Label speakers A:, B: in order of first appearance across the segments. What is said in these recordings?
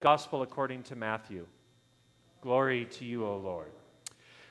A: Gospel according to Matthew. Glory to you, O Lord.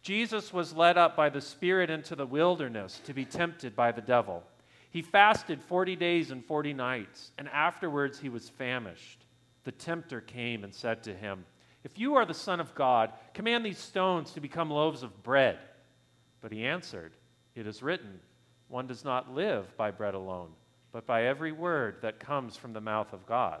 A: Jesus was led up by the Spirit into the wilderness to be tempted by the devil. He fasted 40 days and 40 nights, and afterwards he was famished. The tempter came and said to him, If you are the Son of God, command these stones to become loaves of bread. But he answered, It is written, One does not live by bread alone, but by every word that comes from the mouth of God.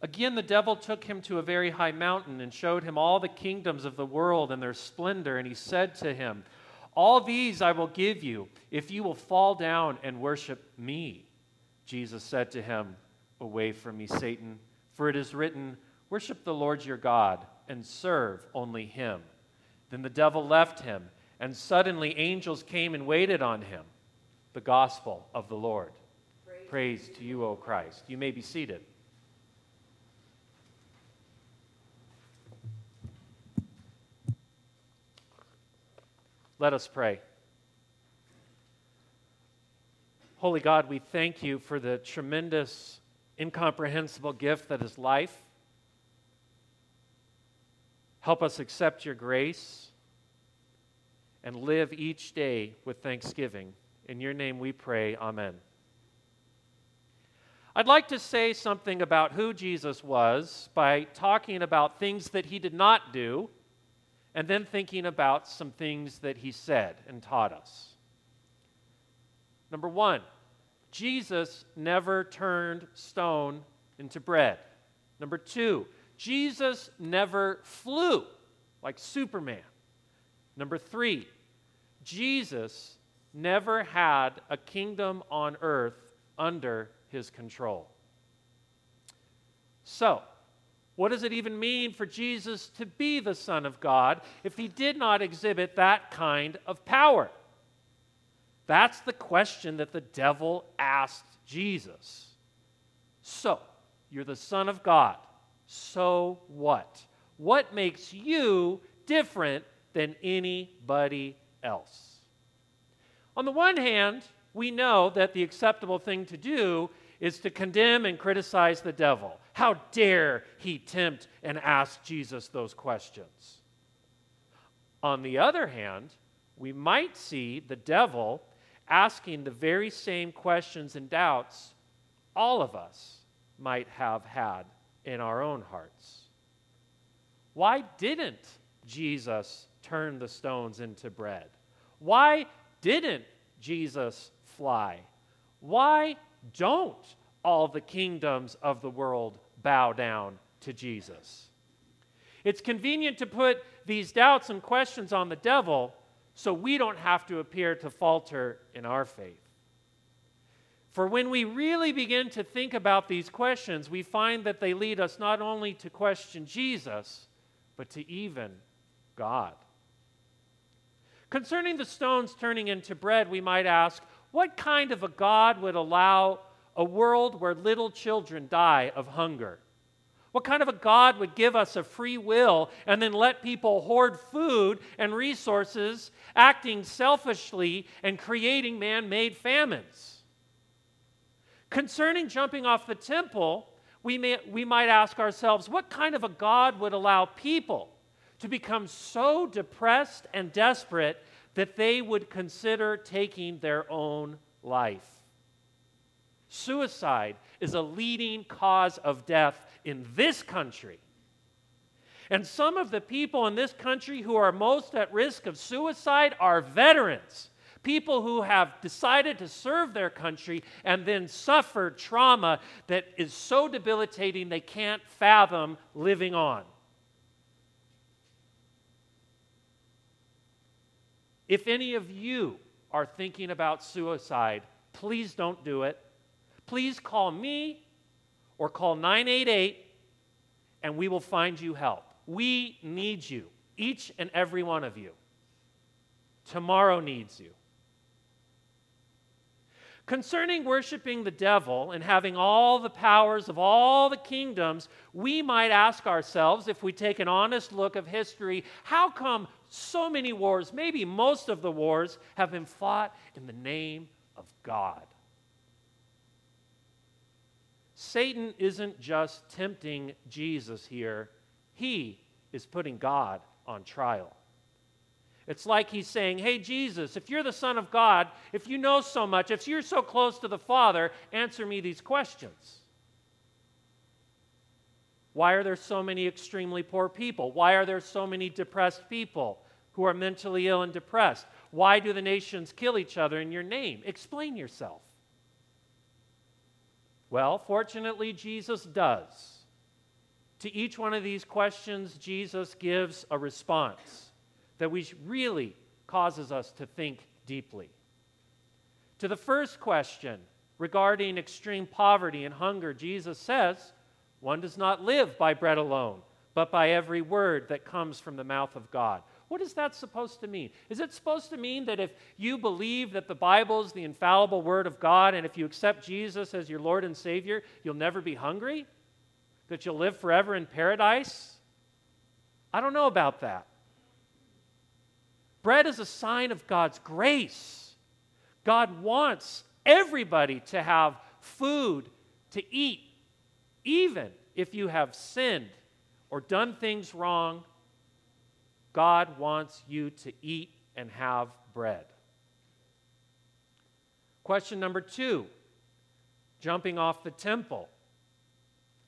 A: Again, the devil took him to a very high mountain and showed him all the kingdoms of the world and their splendor. And he said to him, All these I will give you if you will fall down and worship me. Jesus said to him, Away from me, Satan, for it is written, Worship the Lord your God and serve only him. Then the devil left him, and suddenly angels came and waited on him. The gospel of the Lord. Praise, Praise to you, O Christ. You may be seated. Let us pray. Holy God, we thank you for the tremendous, incomprehensible gift that is life. Help us accept your grace and live each day with thanksgiving. In your name we pray, Amen. I'd like to say something about who Jesus was by talking about things that he did not do and then thinking about some things that he said and taught us. Number one, Jesus never turned stone into bread. Number two, Jesus never flew like Superman. Number three, Jesus never had a kingdom on earth under his control. So, what does it even mean for Jesus to be the Son of God if he did not exhibit that kind of power? That's the question that the devil asked Jesus. So, you're the Son of God. So what? What makes you different than anybody else? On the one hand, we know that the acceptable thing to do is to condemn and criticize the devil. How dare he tempt and ask Jesus those questions? On the other hand, we might see the devil asking the very same questions and doubts all of us might have had in our own hearts. Why didn't Jesus turn the stones into bread? Why didn't Jesus fly? Why don't all the kingdoms of the world bow down to Jesus. It's convenient to put these doubts and questions on the devil so we don't have to appear to falter in our faith. For when we really begin to think about these questions, we find that they lead us not only to question Jesus, but to even God. Concerning the stones turning into bread, we might ask, what kind of a God would allow a world where little children die of hunger? What kind of a God would give us a free will and then let people hoard food and resources, acting selfishly and creating man made famines? Concerning jumping off the temple, we, may, we might ask ourselves what kind of a God would allow people to become so depressed and desperate that they would consider taking their own life? Suicide is a leading cause of death in this country. And some of the people in this country who are most at risk of suicide are veterans, people who have decided to serve their country and then suffered trauma that is so debilitating they can't fathom living on. If any of you are thinking about suicide, please don't do it please call me or call 988 and we will find you help. We need you Each and every one of you. Tomorrow needs you. Concerning worshiping the devil and having all the powers of all the kingdoms, we might ask ourselves, if we take an honest look of history, how come so many wars, maybe most of the wars, have been fought in the name of God? Satan isn't just tempting Jesus here, he is putting God on trial. It's like he's saying, Hey, Jesus, if you're the Son of God, if you know so much, if you're so close to the Father, answer me these questions. Why are there so many extremely poor people? Why are there so many depressed people who are mentally ill and depressed? Why do the nations kill each other in your name? Explain yourself. Well, fortunately, Jesus does. To each one of these questions, Jesus gives a response that we really causes us to think deeply. To the first question regarding extreme poverty and hunger, Jesus says, One does not live by bread alone, but by every word that comes from the mouth of God. What is that supposed to mean? Is it supposed to mean that if you believe that the Bible is the infallible Word of God and if you accept Jesus as your Lord and Savior, you'll never be hungry? That you'll live forever in paradise? I don't know about that. Bread is a sign of God's grace. God wants everybody to have food to eat, even if you have sinned or done things wrong. God wants you to eat and have bread. Question number two jumping off the temple.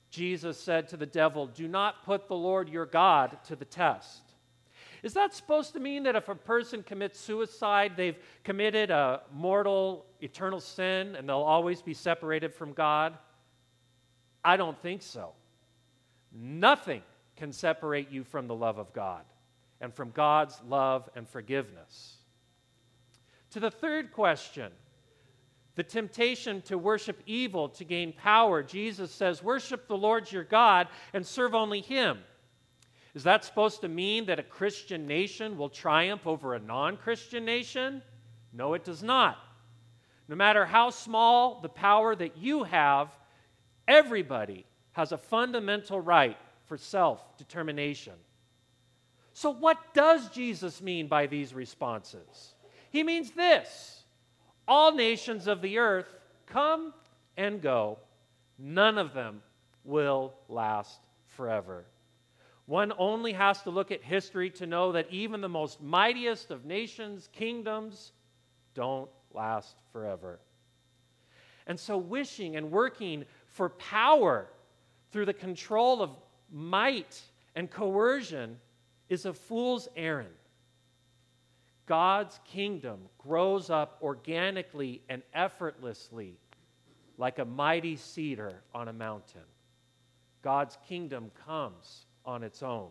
A: Jesus said to the devil, Do not put the Lord your God to the test. Is that supposed to mean that if a person commits suicide, they've committed a mortal, eternal sin and they'll always be separated from God? I don't think so. Nothing can separate you from the love of God and from God's love and forgiveness. To the third question, the temptation to worship evil to gain power, Jesus says, Worship the Lord your God and serve only Him. Is that supposed to mean that a Christian nation will triumph over a non Christian nation? No, it does not. No matter how small the power that you have, everybody has a fundamental right for self determination. So, what does Jesus mean by these responses? He means this all nations of the earth come and go, none of them will last forever. One only has to look at history to know that even the most mightiest of nations, kingdoms, don't last forever. And so, wishing and working for power through the control of might and coercion is a fool's errand. God's kingdom grows up organically and effortlessly like a mighty cedar on a mountain. God's kingdom comes on its own.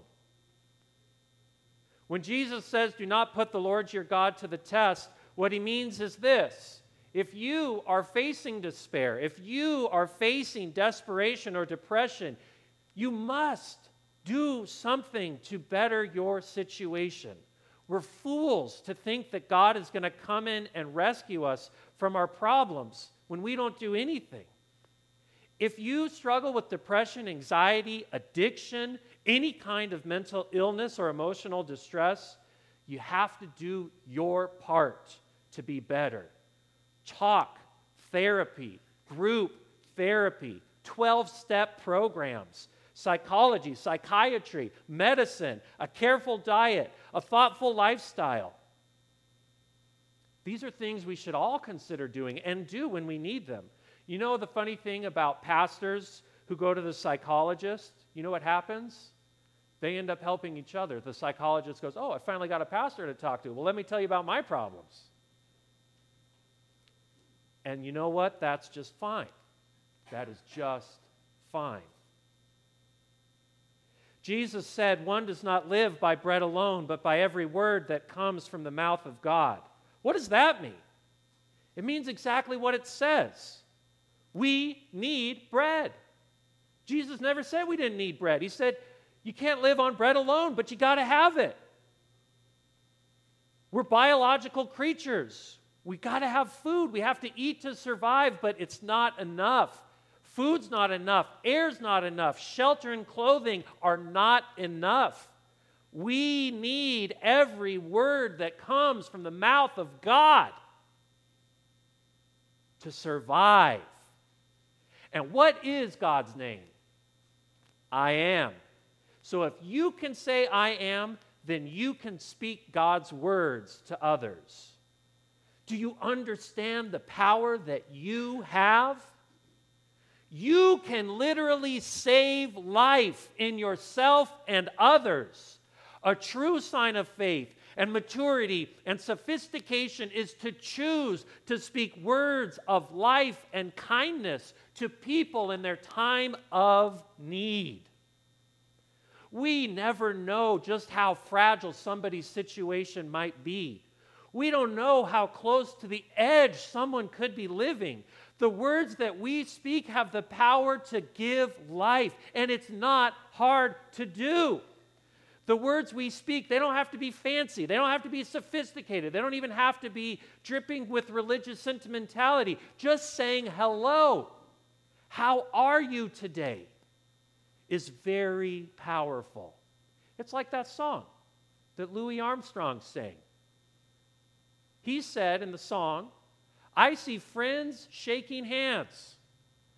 A: When Jesus says, Do not put the Lord your God to the test, what he means is this. If you are facing despair, if you are facing desperation or depression, you must do something to better your situation. We're fools to think that God is going to come in and rescue us from our problems when we don't do anything. If you struggle with depression, anxiety, addiction, any kind of mental illness or emotional distress, you have to do your part to be better. Talk, therapy, group therapy, 12 step programs, psychology, psychiatry, medicine, a careful diet, a thoughtful lifestyle. These are things we should all consider doing and do when we need them. You know the funny thing about pastors who go to the psychologist? You know what happens? They end up helping each other. The psychologist goes, Oh, I finally got a pastor to talk to. Well, let me tell you about my problems. And you know what? That's just fine. That is just fine. Jesus said, One does not live by bread alone, but by every word that comes from the mouth of God. What does that mean? It means exactly what it says. We need bread. Jesus never said we didn't need bread. He said, you can't live on bread alone, but you got to have it. We're biological creatures. We got to have food. We have to eat to survive, but it's not enough. Food's not enough. Air's not enough. Shelter and clothing are not enough. We need every word that comes from the mouth of God to survive. And what is God's name? I am. So if you can say I am, then you can speak God's words to others. Do you understand the power that you have? You can literally save life in yourself and others. A true sign of faith and maturity and sophistication is to choose to speak words of life and kindness to people in their time of need. We never know just how fragile somebody's situation might be. We don't know how close to the edge someone could be living. The words that we speak have the power to give life, and it's not hard to do. The words we speak, they don't have to be fancy. They don't have to be sophisticated. They don't even have to be dripping with religious sentimentality. Just saying hello. How are you today? is very powerful. It's like that song that Louis Armstrong sang. He said in the song, I see friends shaking hands,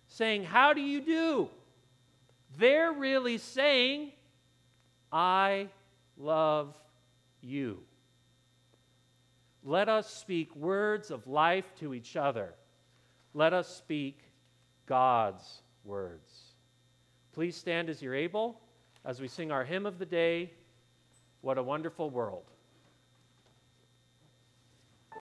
A: saying, How do you do? They're really saying, I love you. Let us speak words of life to each other. Let us speak God's words. Please stand as you're able as we sing our hymn of the day, What a Wonderful World.